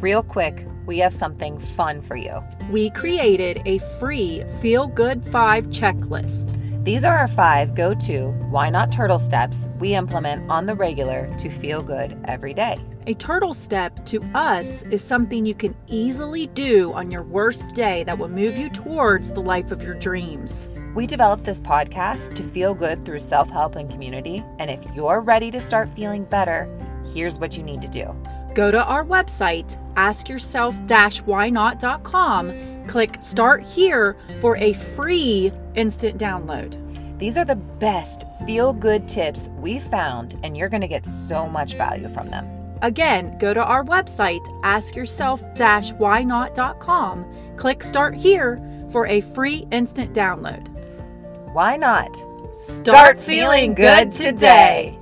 Real quick, we have something fun for you. We created a free Feel Good 5 checklist. These are our five go to why not turtle steps we implement on the regular to feel good every day. A turtle step to us is something you can easily do on your worst day that will move you towards the life of your dreams. We developed this podcast to feel good through self help and community. And if you're ready to start feeling better, here's what you need to do. Go to our website, askyourself-whynot.com, click Start Here for a free instant download. These are the best feel good tips we found, and you're going to get so much value from them. Again, go to our website, askyourself-whynot.com, click Start Here for a free instant download. Why not? Start feeling good today.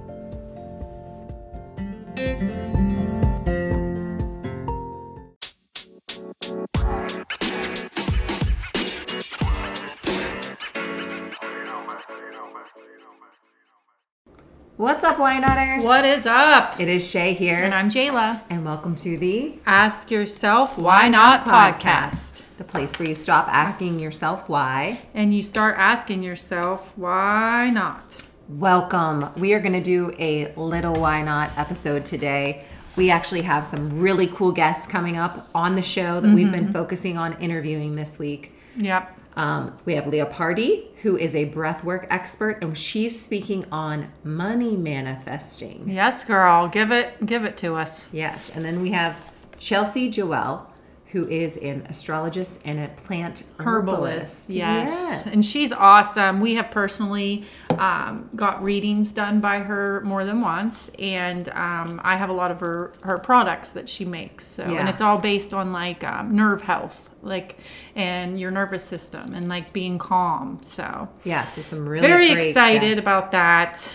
What's up, Why Notters? What is up? It is Shay here. And I'm Jayla. And welcome to the Ask Yourself Why Not podcast. the place where you stop asking yourself why. And you start asking yourself, why not? Welcome. We are going to do a little why not episode today. We actually have some really cool guests coming up on the show that we've been mm-hmm. focusing on interviewing this week. Yep. Um, we have Leah Party, who is a breathwork expert, and she's speaking on money manifesting. Yes, girl. Give it give it to us. Yes, and then we have Chelsea Joelle, who is an astrologist and a plant herbalist. Herbalist. Yes. And she's awesome. We have personally um, got readings done by her more than once. And um, I have a lot of her, her products that she makes. So, Yeah. And it's all based on like um, nerve health, like, and your nervous system and like being calm. So, yeah, so some really very great excited guests. about that.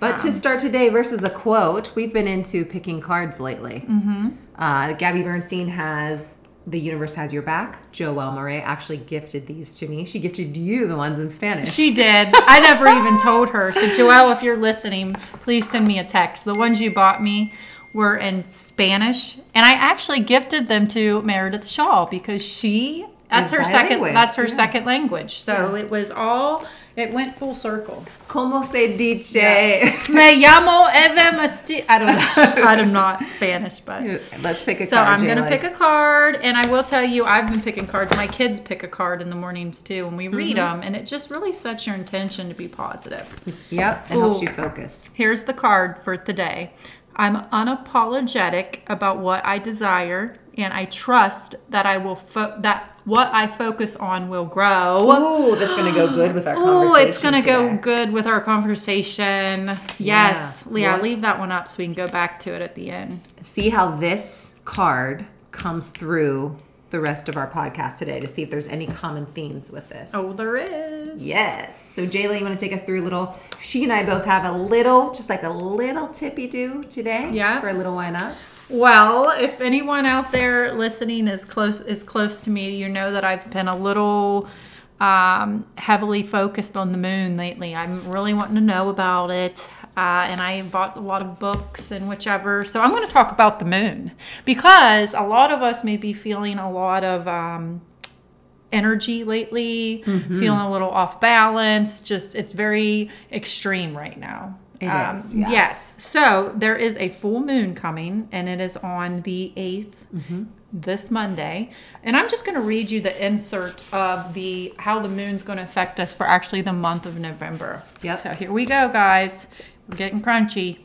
But to start today versus a quote, we've been into picking cards lately. Mm-hmm. Uh, Gabby Bernstein has "The Universe Has Your Back." Joelle Murray actually gifted these to me. She gifted you the ones in Spanish. She did. I never even told her. So, Joelle, if you're listening, please send me a text. The ones you bought me were in Spanish, and I actually gifted them to Meredith Shaw because she that's her second that's her Yeah. second language. So it was all it went full circle. Como se dice? Me llamo Eva Masti- I don't know. I'm not Spanish, but Let's pick a So card. I'm gonna pick a card, and I will tell you, I've been picking cards. My kids pick a card in the mornings too, and we mm-hmm. read them, and it just really sets your intention to be positive. Yep, it helps you focus. Here's the card for the day. I'm unapologetic about what I desire, and I trust that I will fo- that what I focus on will grow. Oh, that's gonna go good with our conversation. Oh, it's gonna go good with our conversation. Yes, Yeah. Leah, Yeah. leave that one up so we can go back to it at the end. See how this card comes through the rest of our podcast today to see if there's any common themes with this. Oh, there is. Yes. So Jayla, you want to take us through a little? She and I both have a little, just like a little tippy do today. Yeah. For a little why not? Well, if anyone out there listening is close is close to me, you know that I've been a little um, heavily focused on the moon lately. I'm really wanting to know about it, uh, and I bought a lot of books and whichever. So I'm going to talk about the moon because a lot of us may be feeling a lot of. Um, energy lately feeling a little off balance just it's very extreme right now um, is, yeah. Yes. So there is a full moon coming, and it is on the 8th, Mm-hmm. this Monday. And I'm just going to read you the insert of the how the moon's going to affect us for actually the month of November. Yep. So here we go, guys. We're getting crunchy.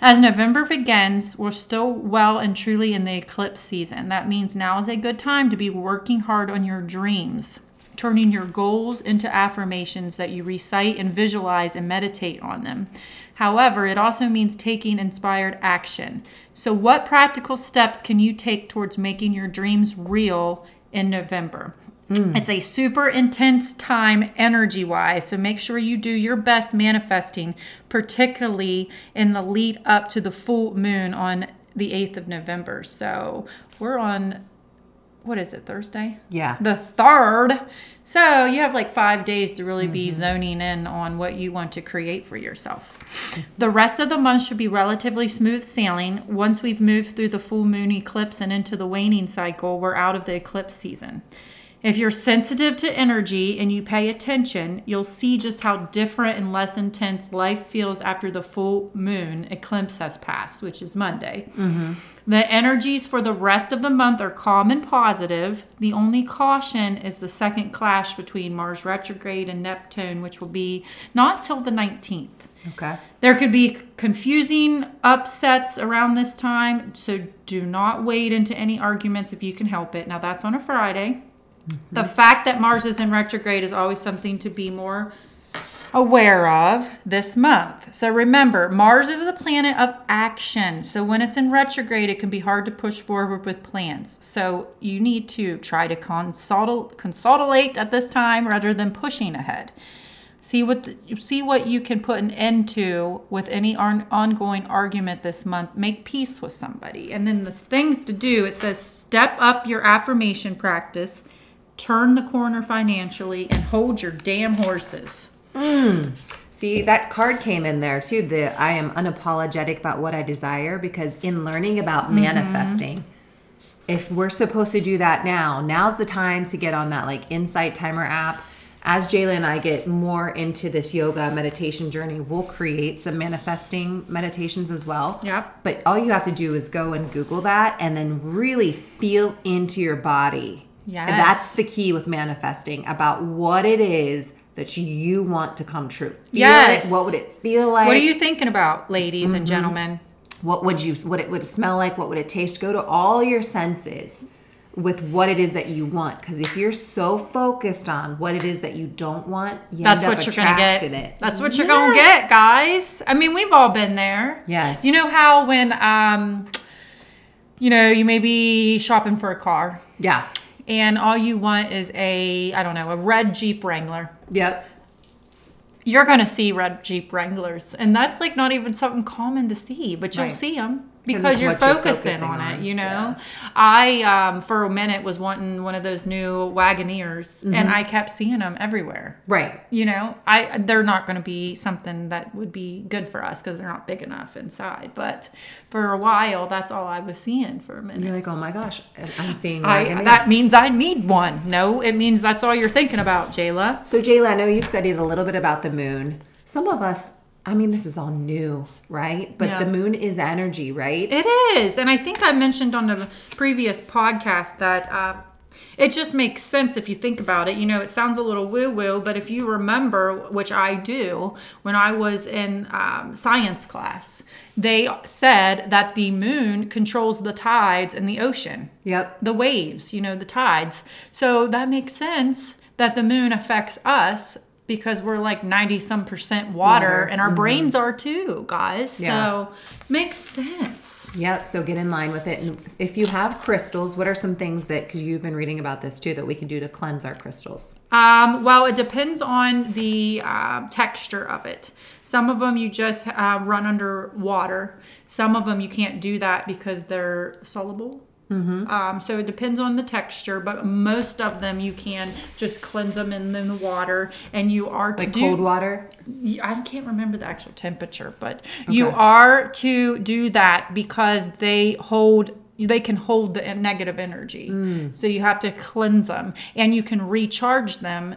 As November begins, we're still well and truly in the eclipse season. That means now is a good time to be working hard on your dreams, turning your goals into affirmations that you recite and visualize and meditate on them. However, it also means taking inspired action. So, what practical steps can you take towards making your dreams real in November? Hmm. It's a super intense time energy wise. So make sure you do your best manifesting, particularly in the lead up to the full moon on the 8th of November. So we're on what is it, Thursday? Yeah. The third. So you have like five days to really be mm-hmm. zoning in on what you want to create for yourself. The rest of the month should be relatively smooth sailing. Once we've moved through the full moon eclipse and into the waning cycle, we're out of the eclipse season. If you're sensitive to energy and you pay attention, you'll see just how different and less intense life feels after the full moon eclipse has passed, which is Monday. Mm-hmm. The energies for the rest of the month are calm and positive. The only caution is the second clash between Mars retrograde and Neptune, which will be not till the 19th. Okay. There could be confusing upsets around this time, so do not wade into any arguments if you can help it. Now, that's on a Friday. The fact that Mars is in retrograde is always something to be more aware of this month. So remember, Mars is the planet of action. So when it's in retrograde, it can be hard to push forward with plans. So you need to try to consult consolidate at this time rather than pushing ahead. See what the, see what you can put an end to with any on, ongoing argument this month. Make peace with somebody, and then the things to do. It says step up your affirmation practice, turn the corner financially, and hold your damn horses. See, that card came in there too. The I am unapologetic about what I desire because in learning about Mm-hmm. manifesting, if we're supposed to do that now, now's the time to get on that like Insight Timer app. As Jayla and I get more into this yoga meditation journey, we'll create some manifesting meditations as well. Yep. But all you have to do is go and Google that and then really feel into your body. Yes. And that's the key with manifesting about what it is that you want to come true. Feel Yes. it. What would it feel like? What are you thinking about, ladies Mm-hmm. and gentlemen? what would you what it would smell like what would it taste go to all your senses with what it is that you want because if you're so focused on what it is that you don't want you That's what you're gonna get. it That's what you're gonna get, guys. I mean, we've all been there. Yes. You know how when um, you know, you may be shopping for a car yeah and all you want is a I don't know a red Jeep Wrangler. yep You're gonna see red Jeep Wranglers, and that's like not even something common to see, but you'll Right. see them because you're focusing, focusing on, it. You know, Yeah. I um, for a minute was wanting one of those new Wagoneers, and Mm-hmm. I kept seeing them everywhere. right You know, I they're not going to be something that would be good for us because they're not big enough inside. But for a while, that's all I was seeing for a and minute. you're like oh my gosh i'm seeing I, that means I need one. No, it means that's all you're thinking about, Jayla. so jayla i know you've studied a little bit about the moon some of us i mean this is all new right but Yeah. the moon is energy right It is, and I think I mentioned on the previous podcast that uh, it just makes sense if you think about it. You know, it sounds a little woo woo, but if you remember, which I do, when I was in um, science class, they said that the moon controls the tides in the ocean yep the waves, you know, the tides. So that makes sense that the moon affects us because we're like 90 some percent water, Water, and our brains are too, guys. Yeah. So makes sense. Yep. So get in line with it. And if you have crystals, what are some things that, because you've been reading about this too, that we can do to cleanse our crystals? Um, well, it depends on the uh, texture of it. Some of them you just uh, run under water. Some of them you can't do that because they're soluble. Mm-hmm. Um, so it depends on the texture, but most of them you can just cleanse them in the water, and you are to Like do, cold water? I can't remember the actual temperature, but you are to do that because they hold they can hold the negative energy. Mm. So you have to cleanse them and you can recharge them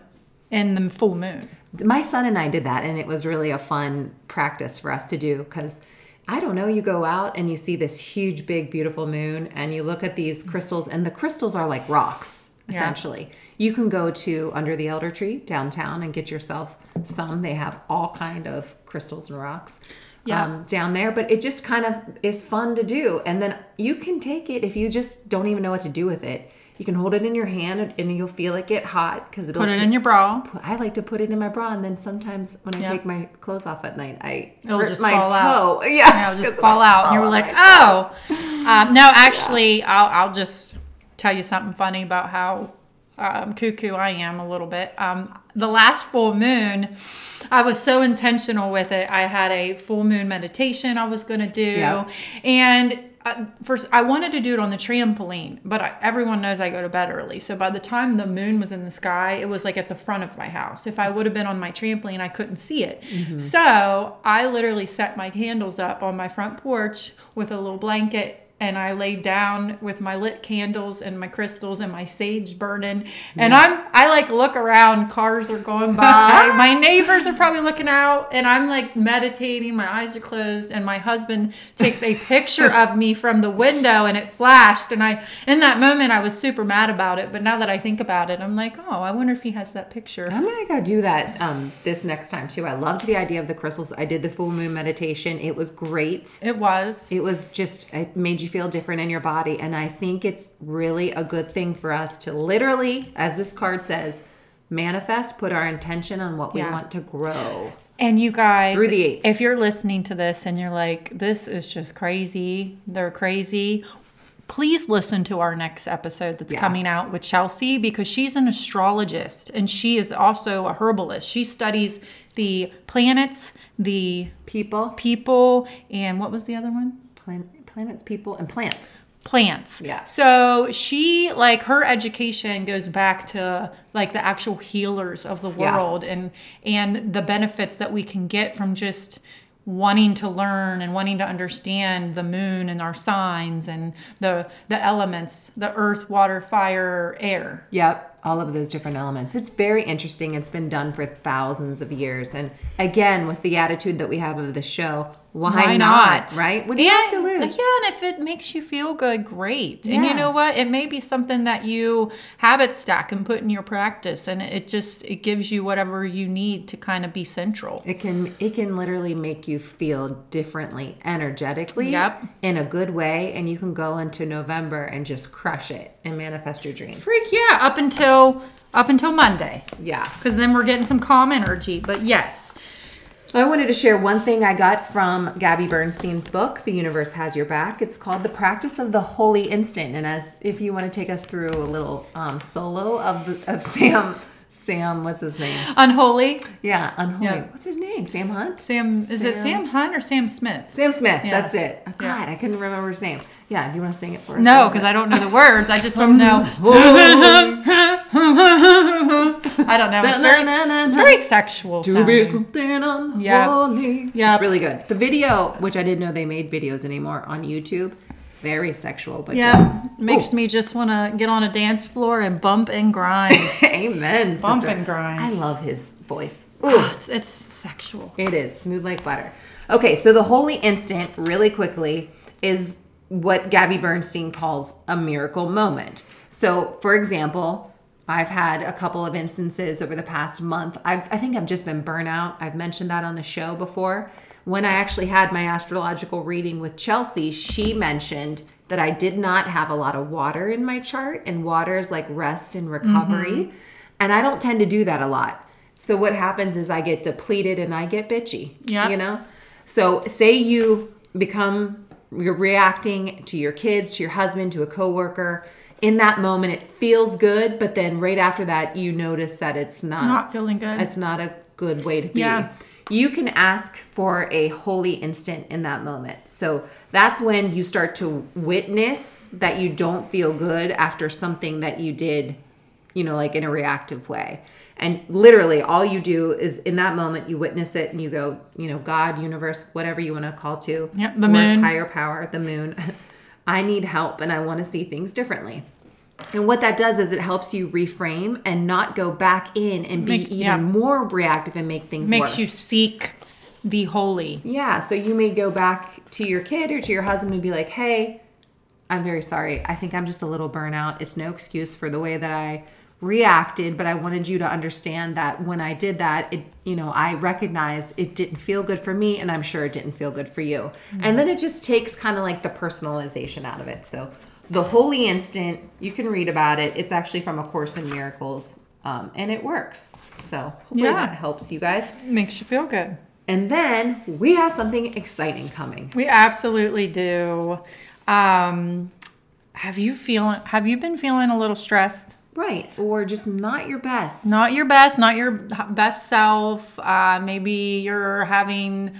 in the full moon. My son and I did that, and it was really a fun practice for us to do because I don't know, you go out and you see this huge, big, beautiful moon, and you look at these crystals, and the crystals are like rocks, Yeah. essentially. You can go to Under the Elder Tree downtown and get yourself some. They have all kind of crystals and rocks. Yeah. Um, down there, but it just kind of is fun to do. And then you can take it if you just don't even know what to do with it. You can hold it in your hand and you'll feel it get hot because it'll Put it ta- in your bra. I like to put it in my bra, and then sometimes when I Yeah. take my clothes off at night, I It'll hurt just my fall toe. out. Yeah, it'll just fall out. And you were like, oh. Um, no, actually, I'll, I'll just tell you something funny about how um, cuckoo I am a little bit. Um, the last full moon, I was so intentional with it. I had a full moon meditation I was going to do. Yeah. And uh, first I wanted to do it on the trampoline, but I, everyone knows I go to bed early. So by the time the moon was in the sky, it was like at the front of my house. If I would have been on my trampoline, I couldn't see it. So I literally set my candles up on my front porch with a little blanket. And I lay down with my lit candles and my crystals and my sage burning. And I'm I like look around, cars are going by. my neighbors are probably looking out, and I'm like meditating. My eyes are closed, and my husband takes a picture of me from the window, and it flashed. And I, in that moment, I was super mad about it. But now that I think about it, I'm like, oh, I wonder if he has that picture. I'm gonna go do that um, this next time too. I loved the idea of the crystals. I did the full moon meditation. It was great. It was. It was just it made you feel different in your body, and I think it's really a good thing for us to literally, as this card says, manifest, put our intention on what we want to grow. And you guys, Through the eighth. if you're listening to this and you're like, this is just crazy, they're crazy, please listen to our next episode that's Yeah. coming out with Chelsea because she's an astrologist and she is also a herbalist. She studies the planets, the People, people, and what was the other one? plan- planets, people, and plants. plants. Yeah. So she like her education goes back to like the actual healers of the Yeah. world and and the benefits that we can get from just wanting to learn and wanting to understand the moon and our signs and the the elements, the earth, water, fire, air. Yep, all of those different elements. It's very interesting. It's been done for thousands of years. And again, with the attitude that we have of the show, why, Why not? not? Right? What do you have to Yeah, lose? Yeah, and if it makes you feel good, great. And you know what? It may be something that you habit stack and put in your practice, and it just it gives you whatever you need to kind of be central. It can it can literally make you feel differently energetically Yep. in a good way and you can go into November and just crush it and manifest your dreams. Freak yeah, up until up until Monday, Yeah. because then we're getting some calm energy. But yes, I wanted to share one thing I got from Gabby Bernstein's book, The Universe Has Your Back. It's called The Practice of the Holy Instant. And as if you want to take us through a little um, solo of the, of Sam Sam, what's his name? unholy Yeah, unholy. Yeah. What's his name? Sam Hunt? Sam. Is it Sam Hunt or Sam Smith? Sam Smith. Yeah. That's it. Oh, God, Yeah. I couldn't remember his name. Yeah, do you want to sing it for us? No, because I don't know the words. I just don't know. I don't know. It's very, it's very sexual. To be something unholy. Yeah. Yeah. It's really good. The video, which I didn't know they made videos anymore on YouTube, very sexual, but Yeah, good. makes me just want to get on a dance floor and bump and grind. Amen. Bump sister. and grind. I love his voice. Ah, Ooh, it's, it's sexual. It is smooth like butter. Okay, so the holy instant, really quickly, is what Gabby Bernstein calls a miracle moment. So, for example, I've had a couple of instances over the past month. I've, I think I've just been burnout. I've mentioned that on the show before. When I actually had my astrological reading with Chelsea, she mentioned that I did not have a lot of water in my chart, and water is like rest and recovery. Mm-hmm. And I don't tend to do that a lot. So what happens is I get depleted and I get bitchy. Yeah. You know? So say you become you're reacting to your kids, to your husband, to a coworker. In that moment it feels good, but then right after that you notice that it's not Not feeling good. it's not a good way to be. Yeah. You can ask for a holy instant in that moment. So that's when you start to witness that you don't feel good after something that you did, you know, like in a reactive way. And literally, all you do is in that moment, you witness it and you go, you know, God, universe, whatever you want to call to, Yep, the source, moon. higher power, the moon. I need help and I want to see things differently. And what that does is it helps you reframe and not go back in and be Make- even yeah. more reactive and make things Makes worse. you seek the holy. Yeah, so you may go back to your kid or to your husband and be like, "Hey, I'm very sorry. I think I'm just a little burnout. It's no excuse for the way that I reacted, but I wanted you to understand that when I did that, it, you know, I recognize it didn't feel good for me and I'm sure it didn't feel good for you." And mm-hmm. then it just takes kind of like the personalization out of it. So, the holy instant, you can read about it. It's actually from a course in miracles. Um, and it works. So, hopefully Yeah. that helps you guys. Makes you feel good. And then we have something exciting coming. We absolutely do. Um, have you feeling? Have you been feeling a little stressed? Right. Or just not your best. Not your best, not your best self. Uh, maybe you're having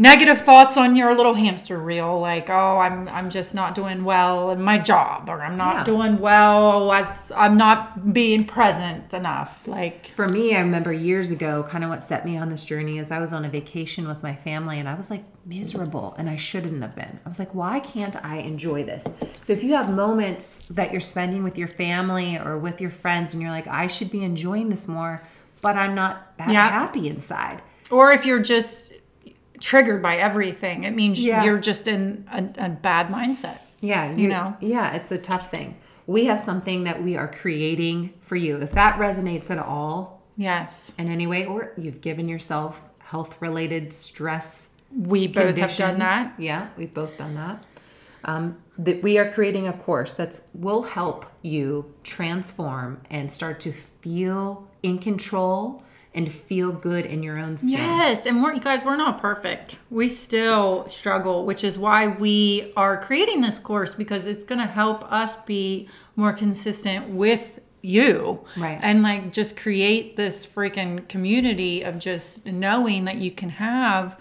negative thoughts on your little hamster wheel like oh i'm i'm just not doing well in my job or i'm not Yeah. doing well as i'm not being present enough like For me, I remember years ago, kind of what set me on this journey is I was on a vacation with my family and I was like miserable and I shouldn't have been. I was like, why can't I enjoy this? So if you have moments that you're spending with your family or with your friends and you're like, I should be enjoying this more, but I'm not that Yeah. happy inside. or if you're just triggered by everything it means Yeah. you're just in a, a bad mindset Yeah, You know? Yeah, it's a tough thing. We have something that we are creating for you. If that resonates at all yes in any way, or you've given yourself health related stress we both have done that Yeah, we've both done that. Um, that we are creating a course that's will help you transform and start to feel in control and feel good in your own skin. Yes, and we're you guys, we're not perfect. We still struggle, which is why we are creating this course because it's going to help us be more consistent with you. Right. And like just create this freaking community of just knowing that you can have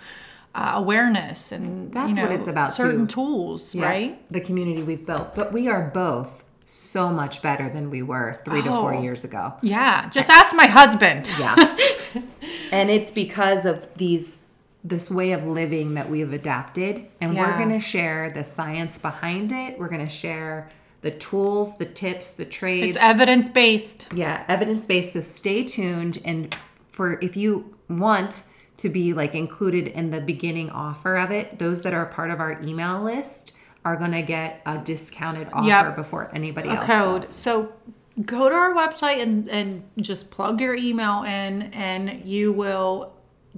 uh, awareness and That's you know, what it's about, certain too. tools, Yeah, right? The community we've built, but we are both so much better than we were three to four oh. years ago. Yeah, just ask my husband. Yeah. and it's because of these this way of living that we've adapted and we're going to share the science behind it. We're going to share the tools, the tips, the trades. It's evidence based. yeah, evidence-based. So stay tuned and for if you want to be like included in the beginning offer of it, those that are part of our email list are going to get a discounted offer Yep. before anybody a else. will. code. So go to our website and, and just plug your email in and you will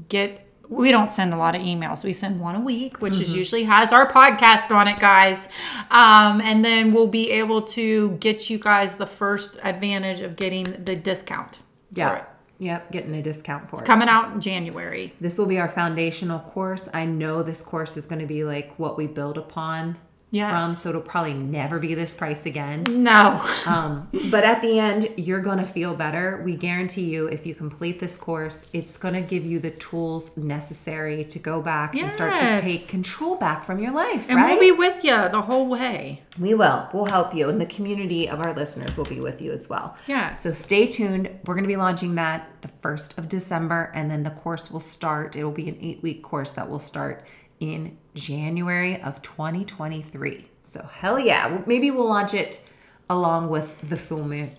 get we don't send a lot of emails. We send one a week, which Mm-hmm. is usually has our podcast on it, guys. Um, and then we'll be able to get you guys the first advantage of getting the discount. for Yeah. it. Yep, getting a discount for it. Coming out in January. This will be our foundational course. I know this course is going to be like what we build upon Yes. from, so it'll probably never be this price again. No. Um, but at the end, you're going to feel better. We guarantee you, if you complete this course, it's going to give you the tools necessary to go back and start to take control back from your life. And right? we'll be with you the whole way. We will. We'll help you. And the community of our listeners will be with you as well. Yeah. So stay tuned. We're going to be launching that the 1st of December, and then the course will start. It will be an eight week course that will start in January of 2023. So, hell yeah. Maybe we'll launch it along with the full moon.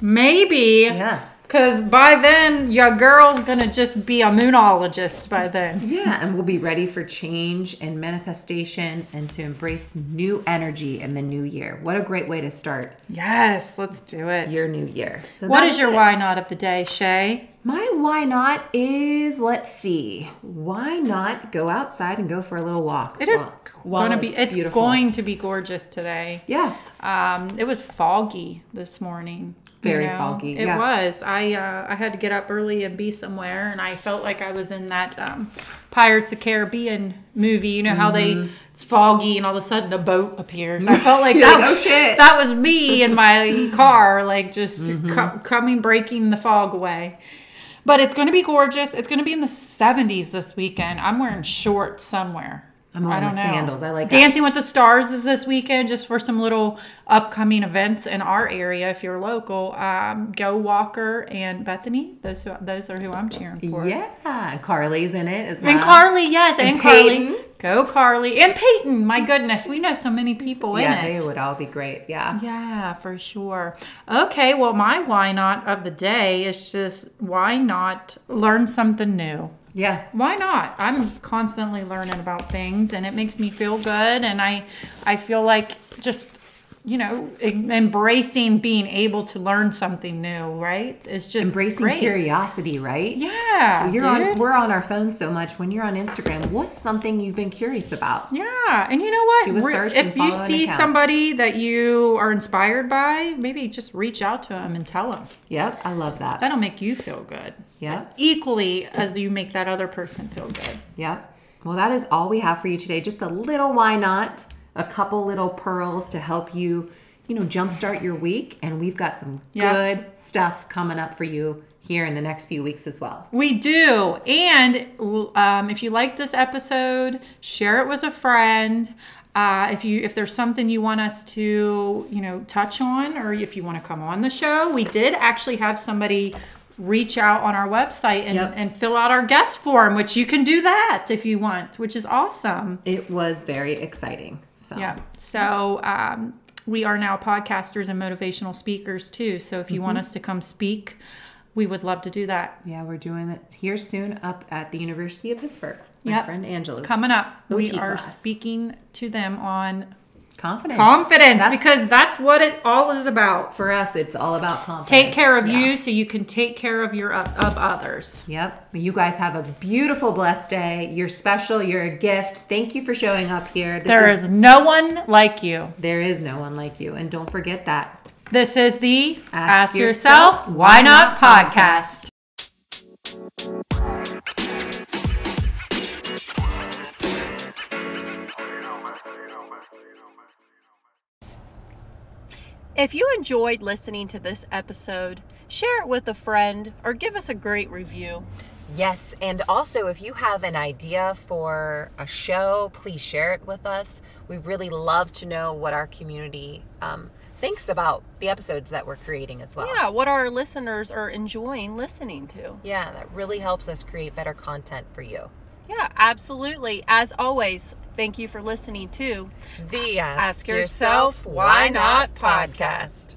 Maybe. Yeah. Because by then, your girl's to just be a moonologist by then. Yeah. And we'll be ready for change and manifestation and to embrace new energy in the new year. What a great way to start Yes, let's do it. your new year. So, what is your it. why not of the day, Shay? My why not is let's see. Why not go outside and go for a little walk? It is going to be. It's beautiful. going to be gorgeous today. Yeah. Um, it was foggy this morning. You Very foggy, It yeah. was. I uh, I had to get up early and be somewhere, and I felt like I was in that um, Pirates of Caribbean movie. You know how Mm-hmm. they it's foggy, and all of a sudden a boat appears. I felt like that. like, was, "Oh, shit." That was me in my car, like just Mm-hmm. co- coming, breaking the fog away. But it's going to be gorgeous. It's going to be in the 70s this weekend. I'm wearing shorts somewhere. I'm wearing my sandals. I like that. Dancing with the Stars is this weekend, just for some little upcoming events in our area. If you're local, um, Go Walker and Bethany. Those who, those are who I'm cheering for. Yeah. Carly's in it as well. And Carly, yes, and, And Carly. Peyton. Go Carly and Peyton. My goodness, we know so many people in Yeah, it. they would all be great. Yeah. Yeah, for sure. Okay, well, my why not of the day is just why not learn something new? Yeah. Why not? I'm constantly learning about things and it makes me feel good and I I feel like just you know, embracing being able to learn something new, right? It's just Embracing great. curiosity, right? Yeah, You're dude. on we're on our phones so much. When you're on Instagram, what's something you've been curious about? Yeah, and you know what? Do a search if you see somebody that you are inspired by, maybe just reach out to them and tell them. Yep, I love that. That'll make you feel good. Yeah. Equally as you make that other person feel good. Yep. Well, that is all we have for you today. Just a little why not, a couple little pearls to help you you know, jumpstart your week. And we've got some Yeah. good stuff coming up for you here in the next few weeks as well. We do. And um, if you like this episode, share it with a friend. Uh, if you if there's something you want us to you know touch on, or if you want to come on the show, we did actually have somebody reach out on our website and, Yep. and fill out our guest form, which you can do that if you want, which is awesome. It was very exciting. So Yeah. So um, we are now podcasters and motivational speakers too. So if you want us to come speak, we would love to do that. Yeah, we're doing it here soon up at the University of Pittsburgh. My Yep. friend Angela's Coming up, we are class. speaking to them on confidence. confidence That's- because that's what it all is about. for us, it's all about confidence. Take care of Yeah. you so you can take care of your of others. Yep. You guys have a beautiful, blessed day. You're special. You're a gift. Thank you for showing up here. This There is no one like you. there is no one like you, and don't forget that. This is the Ask Ask, Yourself, Yourself, Why Not Not podcast. If you enjoyed listening to this episode, share it with a friend or give us a great review. Yes, and also if you have an idea for a show, please share it with us. We really love to know what our community um, thinks about the episodes that we're creating as well. Yeah, what our listeners are enjoying listening to. Yeah, that really helps us create better content for you. Yeah, absolutely. As always, thank you for listening to The Ask Yourself, Why Not podcast.